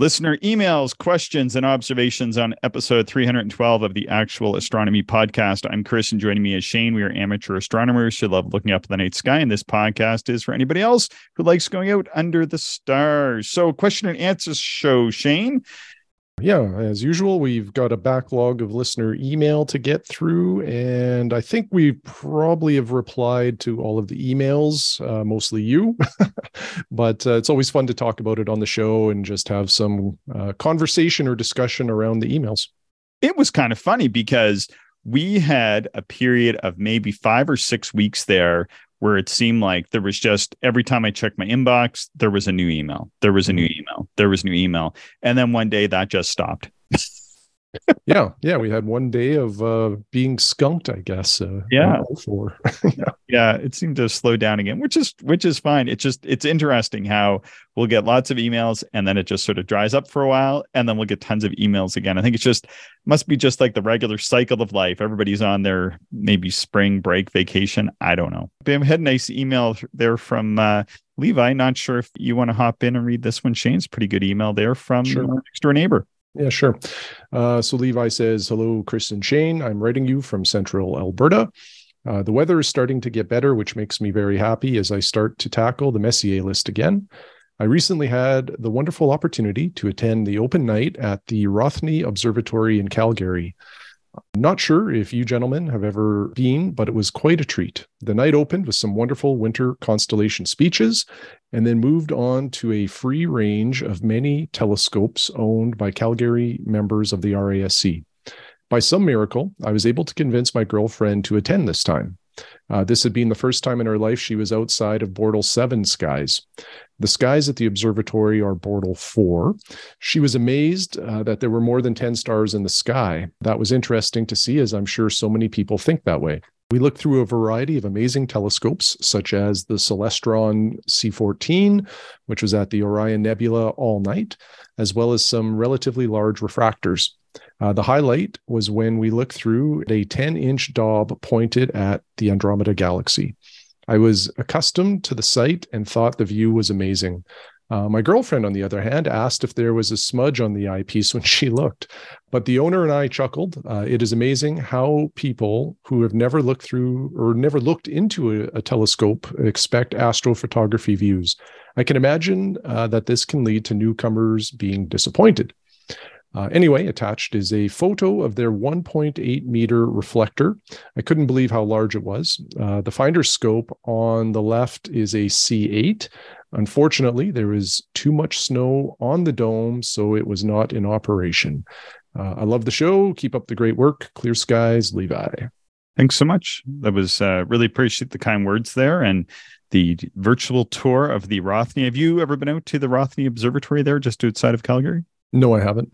Listener emails, questions, and observations on episode 312 of the Actual Astronomy Podcast. I'm Chris, and joining me is Shane. We are amateur astronomers who love looking up at the night sky, and this podcast is for anybody else who likes going out under the stars. So, question and answer show, Shane. Yeah, as usual, we've got a backlog of listener email to get through, and I think we probably have replied to all of the emails, uh, mostly you. but uh, it's always fun to talk about it on the show and just have some uh, conversation or discussion around the emails. It was kind of funny because we had a period of maybe five or six weeks there where it seemed like there was just every time I checked my inbox, there was a new email, there was a new mm-hmm. email, there was new email. And then one day that just stopped. Yeah, yeah, we had one day of uh, being skunked, I guess. Uh, yeah, yeah, yeah, it seemed to slow down again, which is which is fine. It's just it's interesting how we'll get lots of emails and then it just sort of dries up for a while, and then we'll get tons of emails again. I think it's just must be just like the regular cycle of life. Everybody's on their maybe spring break vacation. I don't know. But I had a nice email there from uh, Levi. Not sure if you want to hop in and read this one. Shane's pretty good email there from sure. next door neighbor. Yeah, sure. Uh, so Levi says, Hello, Chris and Shane. I'm writing you from central Alberta. Uh, the weather is starting to get better, which makes me very happy as I start to tackle the Messier list again. I recently had the wonderful opportunity to attend the open night at the Rothney Observatory in Calgary. Not sure if you gentlemen have ever been, but it was quite a treat. The night opened with some wonderful winter constellation speeches and then moved on to a free range of many telescopes owned by Calgary members of the RASC. By some miracle, I was able to convince my girlfriend to attend this time. Uh, this had been the first time in her life she was outside of Bortle 7 skies. The skies at the observatory are Bortle 4. She was amazed uh, that there were more than 10 stars in the sky. That was interesting to see, as I'm sure so many people think that way. We looked through a variety of amazing telescopes, such as the Celestron C14, which was at the Orion Nebula all night, as well as some relatively large refractors. Uh, the highlight was when we looked through a 10 inch Dob pointed at the Andromeda Galaxy. I was accustomed to the sight and thought the view was amazing. Uh, my girlfriend, on the other hand, asked if there was a smudge on the eyepiece when she looked. But the owner and I chuckled. Uh, it is amazing how people who have never looked through or never looked into a, a telescope expect astrophotography views. I can imagine uh, that this can lead to newcomers being disappointed. Uh, anyway, attached is a photo of their 1.8 meter reflector. I couldn't believe how large it was. Uh, the finder scope on the left is a C8. Unfortunately, there was too much snow on the dome, so it was not in operation. Uh, I love the show. Keep up the great work. Clear skies, Levi. Thanks so much. That was uh, really appreciate the kind words there and the virtual tour of the Rothney. Have you ever been out to the Rothney Observatory there, just outside of Calgary? No, I haven't.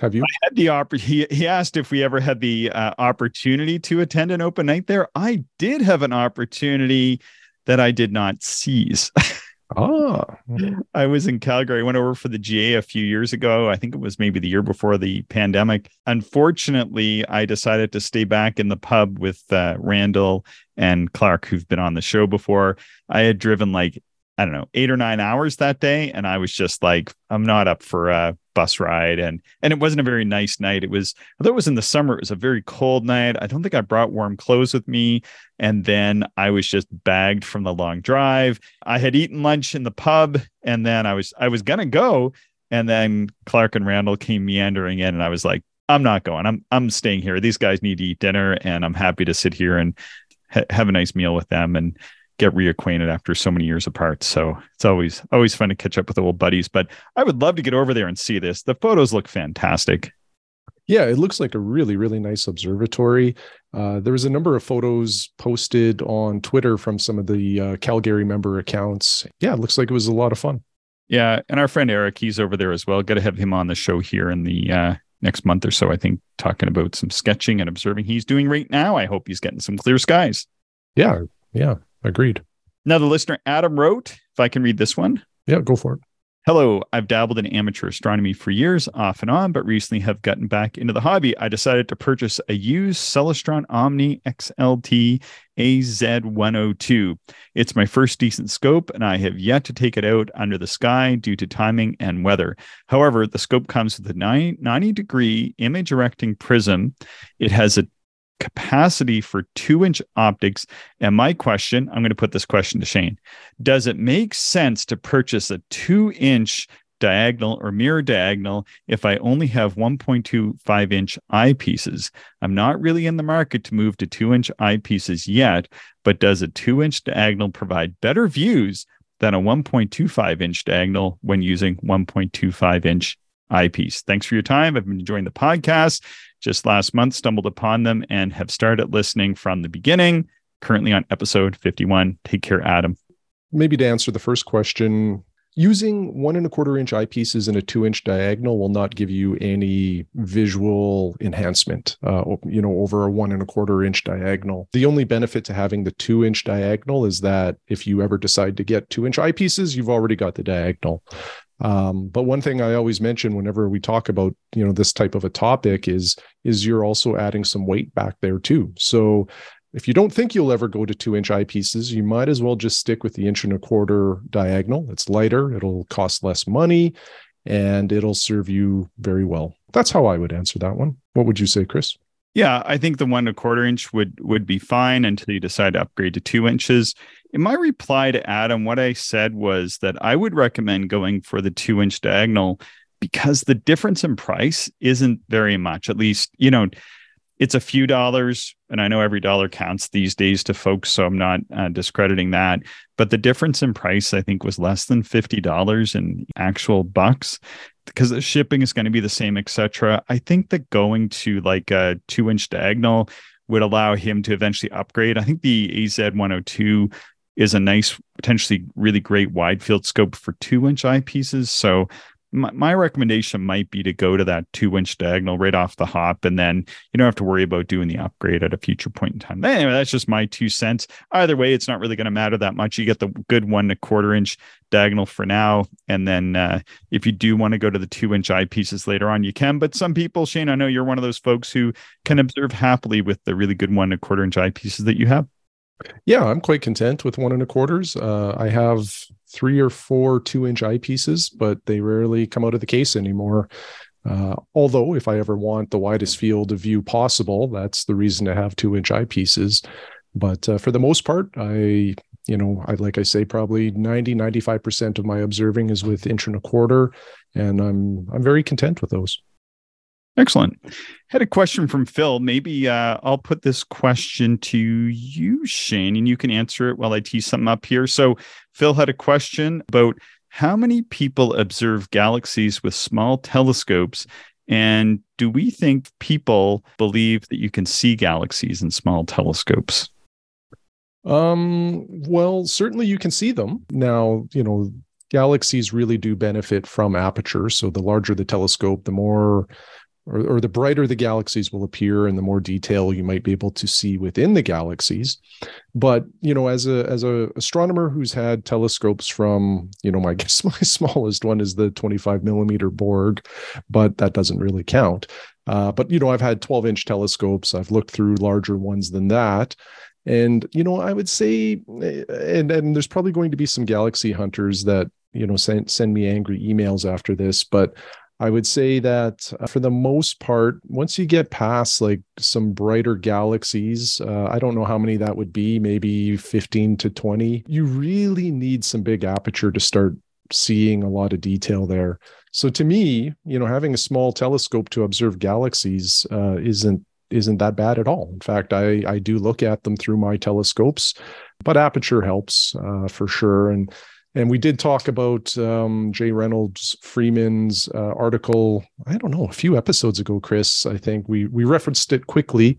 Have you? I had the oppor- he, he asked if we ever had the uh, opportunity to attend an open night there. I did have an opportunity that I did not seize. oh, I was in Calgary. I went over for the GA a few years ago. I think it was maybe the year before the pandemic. Unfortunately, I decided to stay back in the pub with uh, Randall and Clark, who've been on the show before. I had driven like I don't know, eight or nine hours that day. And I was just like, I'm not up for a bus ride. And and it wasn't a very nice night. It was, although it was in the summer, it was a very cold night. I don't think I brought warm clothes with me. And then I was just bagged from the long drive. I had eaten lunch in the pub and then I was I was gonna go. And then Clark and Randall came meandering in, and I was like, I'm not going. I'm I'm staying here. These guys need to eat dinner, and I'm happy to sit here and ha- have a nice meal with them. And get reacquainted after so many years apart. So it's always always fun to catch up with old buddies. But I would love to get over there and see this. The photos look fantastic. Yeah, it looks like a really, really nice observatory. Uh, there was a number of photos posted on Twitter from some of the uh, Calgary member accounts. Yeah, it looks like it was a lot of fun. Yeah, and our friend Eric, he's over there as well. Got to have him on the show here in the uh, next month or so. I think talking about some sketching and observing he's doing right now. I hope he's getting some clear skies. Yeah, yeah, Agreed. Now, the listener Adam wrote, if I can read this one. Yeah, go for it. Hello, I've dabbled in amateur astronomy for years, off and on, but recently have gotten back into the hobby. I decided to purchase a used Celestron Omni XLT AZ102. It's my first decent scope, and I have yet to take it out under the sky due to timing and weather. However, the scope comes with a 90 degree image erecting prism. It has a capacity for two inch optics. And my question I'm going to put this question to Shane Does it make sense to purchase a two inch diagonal or mirror diagonal if I only have 1.25 inch eyepieces? I'm not really in the market to move to two inch eyepieces yet, but does a two inch diagonal provide better views than a 1.25 inch diagonal when using 1.25 inch eyepiece? Thanks for your time. I've been enjoying the podcast just last month stumbled upon them and have started listening from the beginning. Currently on episode 51. Take care, Adam. Maybe to answer the first question, using one and a quarter inch eyepieces in a two inch diagonal will not give you any visual enhancement uh, you know over a one and a quarter inch diagonal the only benefit to having the two inch diagonal is that if you ever decide to get two inch eyepieces you've already got the diagonal um, but one thing I always mention whenever we talk about you know this type of a topic is is you're also adding some weight back there too. So if you don't think you'll ever go to two inch eyepieces, you might as well just stick with the inch and a quarter diagonal. It's lighter, it'll cost less money, and it'll serve you very well. That's how I would answer that one. What would you say, Chris? Yeah, I think the one and a quarter inch would would be fine until you decide to upgrade to two inches. In my reply to Adam, what I said was that I would recommend going for the two inch diagonal because the difference in price isn't very much. At least, you know, it's a few dollars, and I know every dollar counts these days to folks, so I'm not uh, discrediting that. But the difference in price, I think, was less than fifty dollars in actual bucks because the shipping is going to be the same, etc. I think that going to like a two inch diagonal would allow him to eventually upgrade. I think the AZ 102 is a nice, potentially really great wide field scope for two inch eyepieces. So my, my recommendation might be to go to that two inch diagonal right off the hop and then you don't have to worry about doing the upgrade at a future point in time. Anyway that's just my two cents. Either way it's not really going to matter that much. You get the good one a quarter inch diagonal for now and then uh, if you do want to go to the two inch eyepieces later on you can. But some people shane i know you're one of those folks who can observe happily with the really good one and a quarter inch eyepieces that you have yeah, I'm quite content with one and a quarters. Uh, I have three or four two inch eyepieces, but they rarely come out of the case anymore. Uh, although, if I ever want the widest field of view possible, that's the reason to have two inch eyepieces. But uh, for the most part, I, you know, I like I say, probably 90, 95% of my observing is with inch and a quarter, and I'm I'm very content with those. Excellent. Had a question from Phil. Maybe uh, I'll put this question to you, Shane, and you can answer it while I tease something up here. So, Phil had a question about how many people observe galaxies with small telescopes, and do we think people believe that you can see galaxies in small telescopes? Um, well, certainly you can see them. Now, you know, galaxies really do benefit from aperture. So the larger the telescope, the more or, or the brighter the galaxies will appear and the more detail you might be able to see within the galaxies. But you know as a as a astronomer who's had telescopes from you know my guess my smallest one is the 25 millimeter borg but that doesn't really count. Uh, but you know i've had 12 inch telescopes. I've looked through larger ones than that. And you know i would say eh, and and there's probably going to be some galaxy hunters that you know send send me angry emails after this but I would say that uh, for the most part, once you get past like some brighter galaxies, uh, I don't know how many that would be, maybe 15 to 20, you really need some big aperture to start seeing a lot of detail there. So to me, you know, having a small telescope to observe galaxies uh, isn't isn't that bad at all. In fact, I I do look at them through my telescopes, but aperture helps uh, for sure. And and we did talk about um, Jay Reynolds Freeman's uh, article. I don't know a few episodes ago, Chris. I think we we referenced it quickly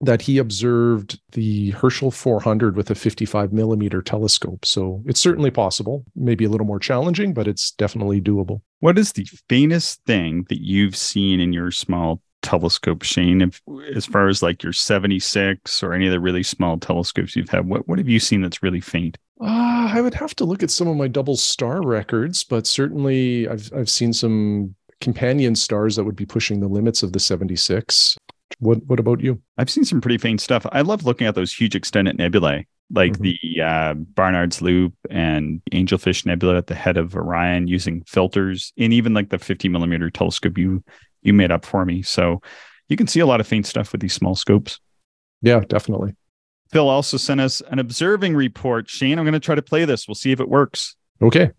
that he observed the Herschel 400 with a 55 millimeter telescope. So it's certainly possible. Maybe a little more challenging, but it's definitely doable. What is the faintest thing that you've seen in your small telescope, Shane? If, as far as like your 76 or any of the really small telescopes you've had, what, what have you seen that's really faint? Uh, I would have to look at some of my double star records, but certainly I've I've seen some companion stars that would be pushing the limits of the 76. What what about you? I've seen some pretty faint stuff. I love looking at those huge extended nebulae, like mm-hmm. the uh, Barnard's Loop and Angelfish Nebula at the head of Orion, using filters, and even like the 50 millimeter telescope you you made up for me. So you can see a lot of faint stuff with these small scopes. Yeah, definitely. Phil also sent us an observing report. Shane, I'm going to try to play this. We'll see if it works. Okay.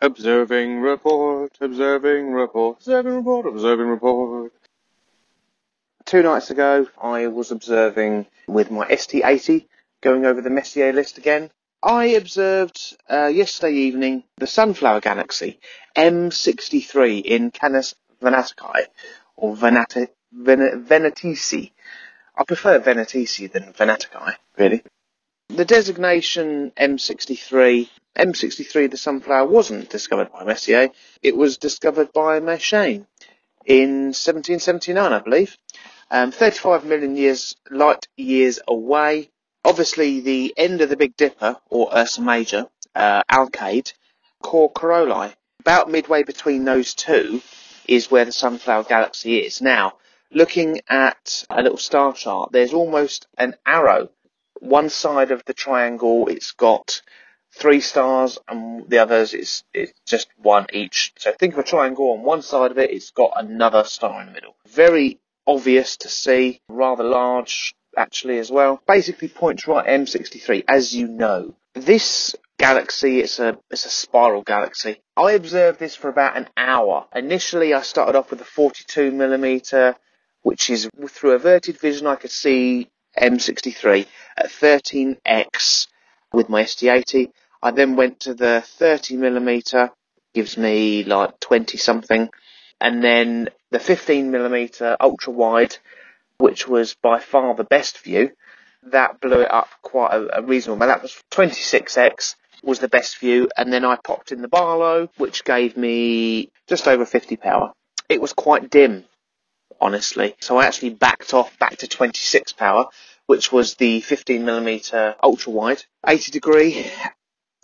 Observing report, observing report, observing report, observing report. Two nights ago, I was observing with my ST80, going over the Messier list again. I observed uh, yesterday evening the Sunflower Galaxy M63 in Canis Venatici, or Venati, Ven- Venatici. I prefer Venatici than Venatici, really. The designation M63, M63 the sunflower wasn't discovered by Messier, it was discovered by Méchain in 1779, I believe. Um, 35 million years, light years away. Obviously, the end of the Big Dipper, or Ursa Major, uh, Alkaid, Cor Caroli, about midway between those two is where the Sunflower Galaxy is. Now, looking at a little star chart, there's almost an arrow. One side of the triangle, it's got three stars, and the others is it's just one each. So think of a triangle. On one side of it, it's got another star in the middle. Very obvious to see, rather large actually as well. Basically points right M63, as you know. This galaxy, it's a it's a spiral galaxy. I observed this for about an hour. Initially, I started off with a 42 millimeter which is through averted vision I could see M63 at 13x with my ST80. I then went to the 30 millimeter, gives me like 20 something, and then the 15 millimeter ultra wide, which was by far the best view. That blew it up quite a, a reasonable amount. That was 26x was the best view, and then I popped in the Barlow, which gave me just over 50 power. It was quite dim honestly. So I actually backed off back to 26 power, which was the 15mm ultra wide, 80 degree.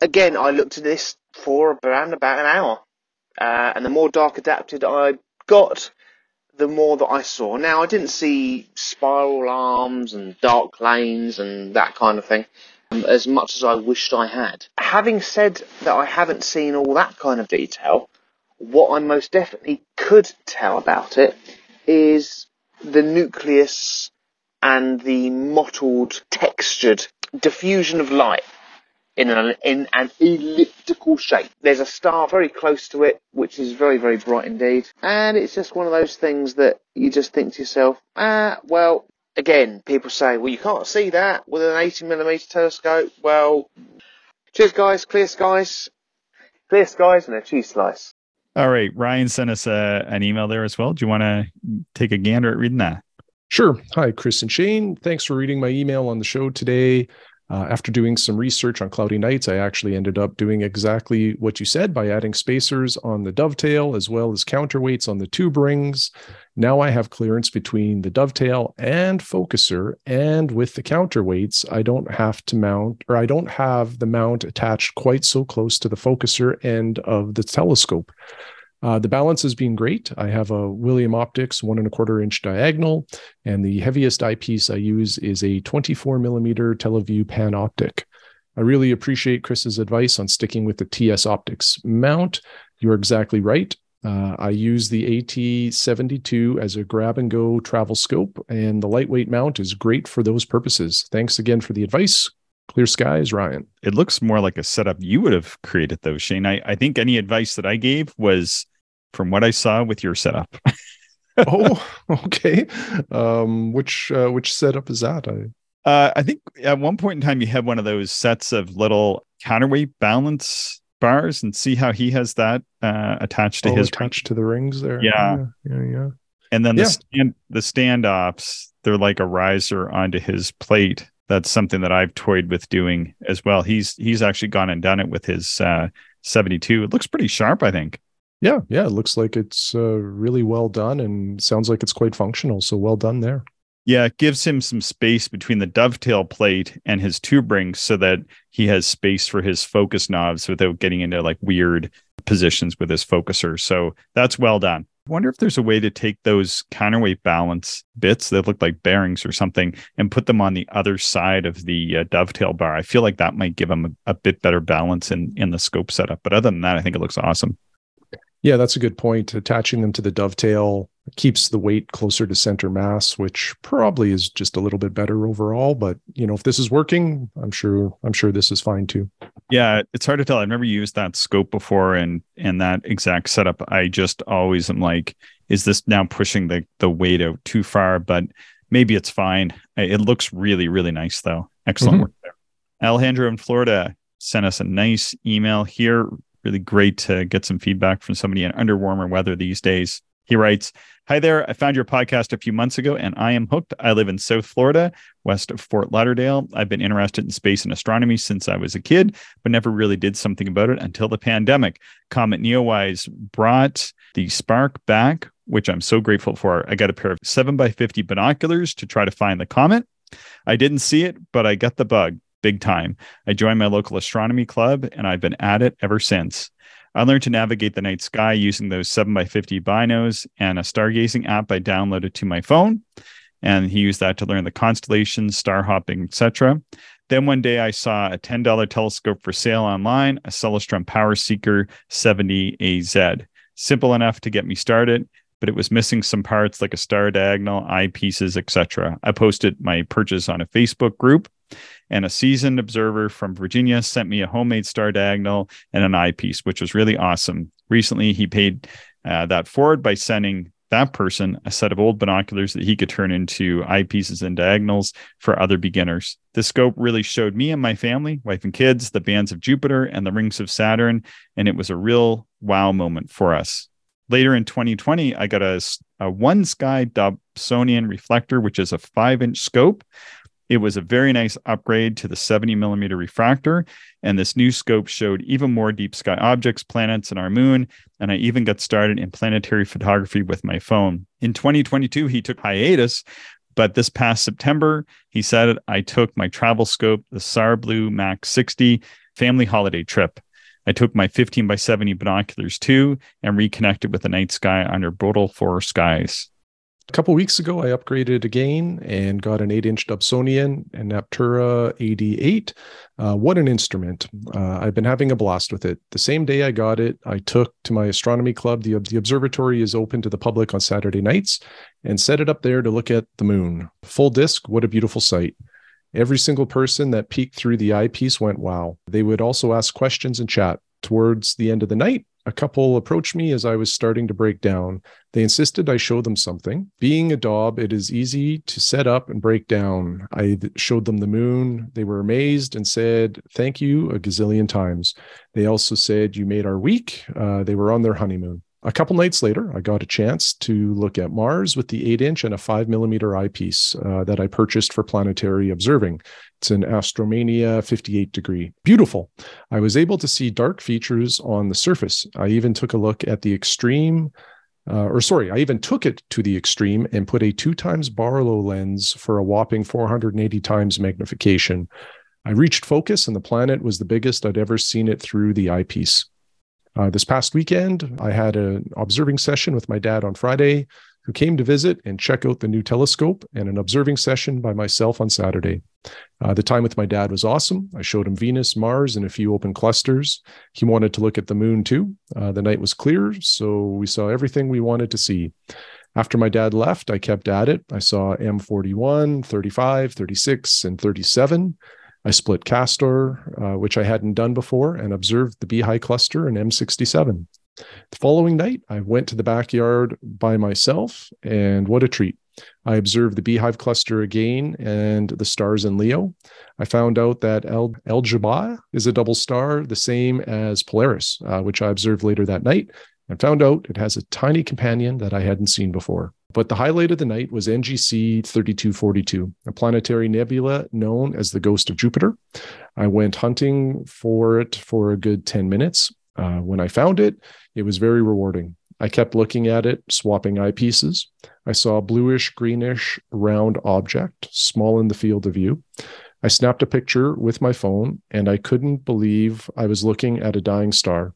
Again, I looked at this for around about an hour. Uh, and the more dark adapted I got, the more that I saw. Now, I didn't see spiral arms and dark lanes and that kind of thing um, as much as I wished I had. Having said that I haven't seen all that kind of detail, what I most definitely could tell about it is the nucleus and the mottled, textured diffusion of light in an, in an elliptical shape. There's a star very close to it, which is very, very bright indeed. And it's just one of those things that you just think to yourself, ah, well, again, people say, well, you can't see that with an 80mm telescope. Well, cheers guys, clear skies, clear skies and a cheese slice. All right. Ryan sent us a, an email there as well. Do you want to take a gander at reading that? Sure. Hi, Chris and Shane. Thanks for reading my email on the show today. Uh, after doing some research on cloudy nights, I actually ended up doing exactly what you said by adding spacers on the dovetail as well as counterweights on the tube rings. Now I have clearance between the dovetail and focuser, and with the counterweights, I don't have to mount or I don't have the mount attached quite so close to the focuser end of the telescope. Uh, the balance has been great. I have a William Optics one and a quarter inch diagonal, and the heaviest eyepiece I use is a 24 millimeter TeleVue Panoptic. I really appreciate Chris's advice on sticking with the TS Optics mount. You're exactly right. Uh, I use the AT72 as a grab and go travel scope, and the lightweight mount is great for those purposes. Thanks again for the advice. Clear skies, Ryan. It looks more like a setup you would have created, though, Shane. I, I think any advice that I gave was from what I saw with your setup. oh, okay. Um, which uh, which setup is that? I uh, I think at one point in time you had one of those sets of little counterweight balance bars, and see how he has that uh, attached to oh, his attached ring. to the rings there. Yeah, yeah, yeah. yeah. And then the yeah. stand the standoffs, they're like a riser onto his plate. That's something that I've toyed with doing as well. He's he's actually gone and done it with his uh, 72. It looks pretty sharp, I think. Yeah, yeah, it looks like it's uh, really well done and sounds like it's quite functional. So well done there. Yeah, it gives him some space between the dovetail plate and his tube rings so that he has space for his focus knobs without getting into like weird positions with his focuser. So that's well done. I wonder if there's a way to take those counterweight balance bits that look like bearings or something and put them on the other side of the uh, dovetail bar. I feel like that might give them a, a bit better balance in in the scope setup. But other than that, I think it looks awesome. Yeah, that's a good point. Attaching them to the dovetail keeps the weight closer to center mass, which probably is just a little bit better overall. But you know, if this is working, I'm sure I'm sure this is fine too. Yeah, it's hard to tell. I've never used that scope before and and that exact setup. I just always am like, is this now pushing the the weight out too far? But maybe it's fine. It looks really, really nice though. Excellent mm-hmm. work there. Alejandro in Florida sent us a nice email here really great to get some feedback from somebody in under warmer weather these days. He writes, Hi there. I found your podcast a few months ago and I am hooked. I live in South Florida, west of Fort Lauderdale. I've been interested in space and astronomy since I was a kid, but never really did something about it until the pandemic. Comet Neowise brought the spark back, which I'm so grateful for. I got a pair of 7 by 50 binoculars to try to find the comet. I didn't see it, but I got the bug big time. I joined my local astronomy club and I've been at it ever since. I learned to navigate the night sky using those 7x50 binos and a stargazing app I downloaded to my phone. And he used that to learn the constellations, star hopping, etc. Then one day I saw a $10 telescope for sale online, a Celestron PowerSeeker 70AZ. Simple enough to get me started, but it was missing some parts like a star diagonal, eyepieces, etc. I posted my purchase on a Facebook group and a seasoned observer from Virginia sent me a homemade star diagonal and an eyepiece, which was really awesome. Recently, he paid uh, that forward by sending that person a set of old binoculars that he could turn into eyepieces and diagonals for other beginners. The scope really showed me and my family, wife and kids, the bands of Jupiter and the rings of Saturn, and it was a real wow moment for us. Later in 2020, I got a, a OneSky Dobsonian reflector, which is a five inch scope it was a very nice upgrade to the 70 millimeter refractor, and this new scope showed even more deep sky objects, planets, and our moon. And I even got started in planetary photography with my phone. In 2022, he took hiatus, but this past September, he said I took my travel scope, the SarBlue Mak 60 family holiday trip. I took my 15 by 70 binoculars too and reconnected with the night sky under Bortle 4 skies. A couple weeks ago, I upgraded again and got an 8 inch Dobsonian and Apertura AD8. Uh, what an instrument. Uh, I've been having a blast with it. The same day I got it, I took to my astronomy club. The, the observatory is open to the public on Saturday nights and set it up there to look at the moon. Full disc, what a beautiful sight. Every single person that peeked through the eyepiece went, wow. They would also ask questions and chat. Towards the end of the night, a couple approached me as I was starting to break down. They insisted I show them something. Being a Dob, it is easy to set up and break down. I showed them the moon. They were amazed and said, Thank you a gazillion times. They also said, You made our week. Uh, they were on their honeymoon. A couple nights later, I got a chance to look at Mars with the eight inch and a five millimeter eyepiece uh, that I purchased for planetary observing. It's an Astromania 58 degree. Beautiful. I was able to see dark features on the surface. I even took a look at the extreme, uh, or sorry, I even took it to the extreme and put a two times Barlow lens for a whopping 480 times magnification. I reached focus and the planet was the biggest I'd ever seen it through the eyepiece. Uh, this past weekend, I had an observing session with my dad on Friday, who came to visit and check out the new telescope, and an observing session by myself on Saturday. Uh, the time with my dad was awesome. I showed him Venus, Mars, and a few open clusters. He wanted to look at the moon too. Uh, the night was clear, so we saw everything we wanted to see. After my dad left, I kept at it. I saw M41, 35, 36, and 37. I split Castor, uh, which I hadn't done before, and observed the Beehive cluster and M67. The following night, I went to the backyard by myself, and what a treat. I observed the beehive cluster again and the stars in Leo. I found out that El Algebra is a double star, the same as Polaris, uh, which I observed later that night, and found out it has a tiny companion that I hadn't seen before. But the highlight of the night was NGC 3242, a planetary nebula known as the ghost of Jupiter. I went hunting for it for a good 10 minutes. Uh, when I found it, it was very rewarding. I kept looking at it, swapping eyepieces. I saw a bluish, greenish, round object, small in the field of view. I snapped a picture with my phone, and I couldn't believe I was looking at a dying star,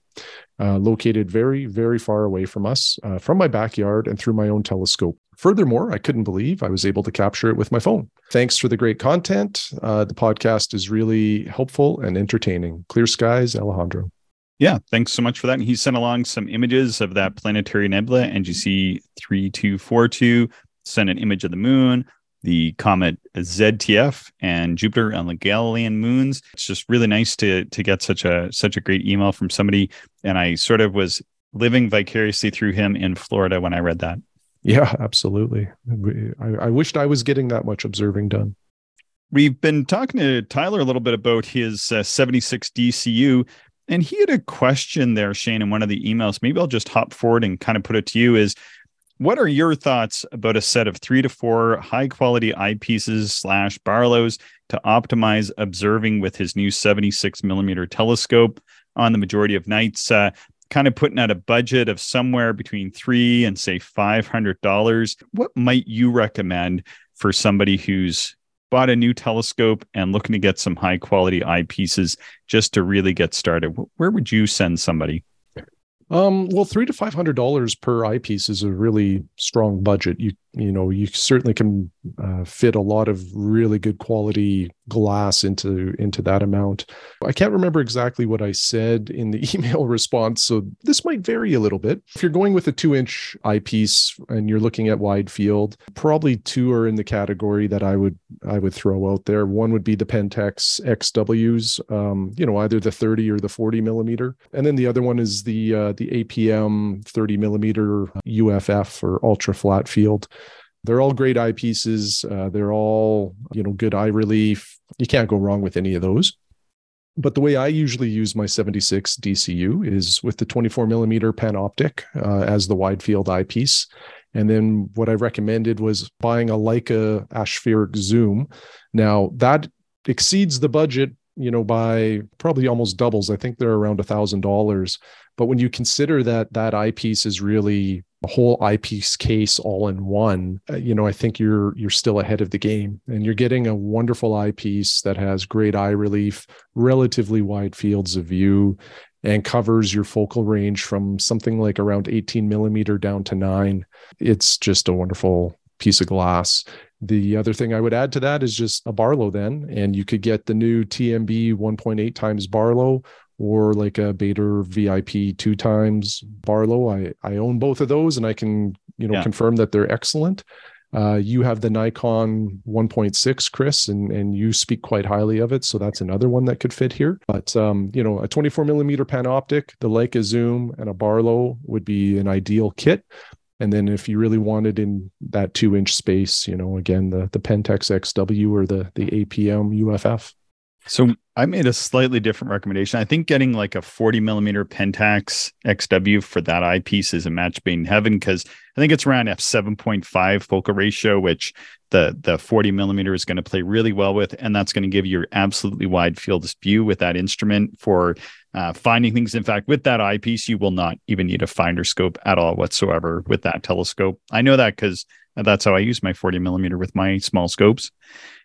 uh, located very, very far away from us, uh, from my backyard and through my own telescope. Furthermore, I couldn't believe I was able to capture it with my phone. Thanks for the great content. Uh, the podcast is really helpful and entertaining. Clear skies, Alejandro. Yeah, thanks so much for that. And he sent along some images of that planetary nebula, NGC 3242, sent an image of the moon, the comet ZTF, and Jupiter and the Galilean moons. It's just really nice to to get such a such a great email from somebody. And I sort of was living vicariously through him in Florida when I read that. Yeah, absolutely. I, I wished I was getting that much observing done. We've been talking to Tyler a little bit about his uh, 76 DCU, and he had a question there, Shane, in one of the emails. Maybe I'll just hop forward and kind of put it to you is what are your thoughts about a set of three to four high quality eyepieces slash Barlows to optimize observing with his new 76 millimeter telescope on the majority of nights? Uh, kind of putting out a budget of somewhere between three and say $500. What might you recommend for somebody who's bought a new telescope and looking to get some high quality eyepieces just to really get started, where would you send somebody? Um, well, three to five hundred dollars per eyepiece is a really strong budget. You you know you certainly can uh, fit a lot of really good quality glass into into that amount. I can't remember exactly what I said in the email response, so this might vary a little bit. If you're going with a two inch eyepiece and you're looking at wide field, probably two are in the category that I would I would throw out there. One would be the Pentax XWs, um, you know, either the 30 or the 40 millimeter, and then the other one is the uh, the APM 30 millimeter UFF or ultra flat field. They're all great eyepieces. Uh, they're all, you know, good eye relief. You can't go wrong with any of those. But the way I usually use my 76 DCU is with the 24 millimeter panoptic uh, as the wide field eyepiece. And then what I recommended was buying a Leica aspheric zoom. Now that exceeds the budget, you know, by probably almost doubles. I think they're around a thousand dollars. But when you consider that that eyepiece is really whole eyepiece case all in one, uh, you know, I think you're you're still ahead of the game, and you're getting a wonderful eyepiece that has great eye relief, relatively wide fields of view, and covers your focal range from something like around 18 millimeter down to nine. It's just a wonderful piece of glass. The other thing I would add to that is just a Barlow then, and you could get the new TMB 1.8 times Barlow or like a Baader VIP two times Barlow. I I own both of those, and I can you know yeah. confirm that they're excellent. Uh, you have the Nikon 1.6, Chris, and and you speak quite highly of it, so that's another one that could fit here. But um, you know, a 24 millimeter panoptic, the Leica zoom, and a Barlow would be an ideal kit. And then if you really wanted in that two inch space, you know, again the the Pentax XW or the the APM UFF. So I made a slightly different recommendation. I think getting like a 40 millimeter Pentax XW for that eyepiece is a match made in heaven because I think it's around f7.5 focal ratio, which the the 40 millimeter is going to play really well with, and that's going to give you absolutely wide field of view with that instrument for uh, finding things. In fact, with that eyepiece, you will not even need a finder scope at all whatsoever with that telescope. I know that because that's how I use my 40 millimeter with my small scopes.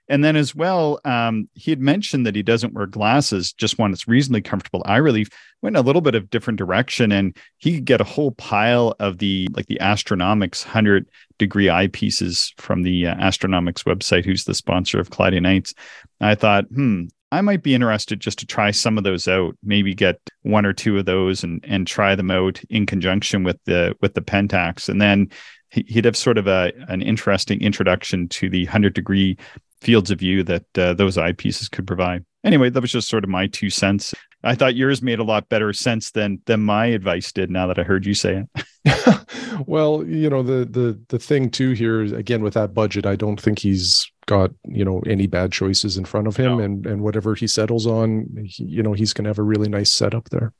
And then as well, um, he had mentioned that he doesn't wear glasses, just one that's reasonably comfortable eye relief. Went a little bit of different direction, and he could get a whole pile of the like the Astronomics hundred degree eyepieces from the uh, Astronomics website, who's the sponsor of Cloudy Nights. I thought, hmm, I might be interested just to try some of those out. Maybe get one or two of those and and try them out in conjunction with the with the Pentax, and then he'd have sort of a an interesting introduction to the 100 degree fields of view that uh, those eyepieces could provide. Anyway, that was just sort of my two cents. I thought yours made a lot better sense than than my advice did. Now that I heard you say it. well, you know the the the thing too here is again with that budget, I don't think he's got you know any bad choices in front of him, no. and and whatever he settles on, he, you know he's going to have a really nice setup there.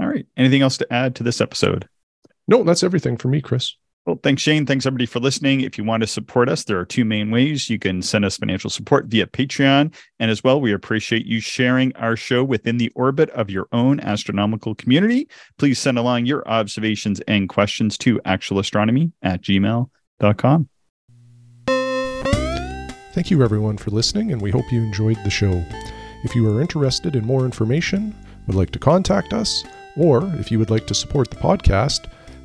All right. Anything else to add to this episode? No, that's everything for me, Chris. Well, thanks, Shane. Thanks, everybody, for listening. If you want to support us, there are two main ways. You can send us financial support via Patreon. And as well, we appreciate you sharing our show within the orbit of your own astronomical community. Please send along your observations and questions to actualastronomy at gmail.com. Thank you, everyone, for listening, and we hope you enjoyed the show. If you are interested in more information, would like to contact us, or if you would like to support the podcast,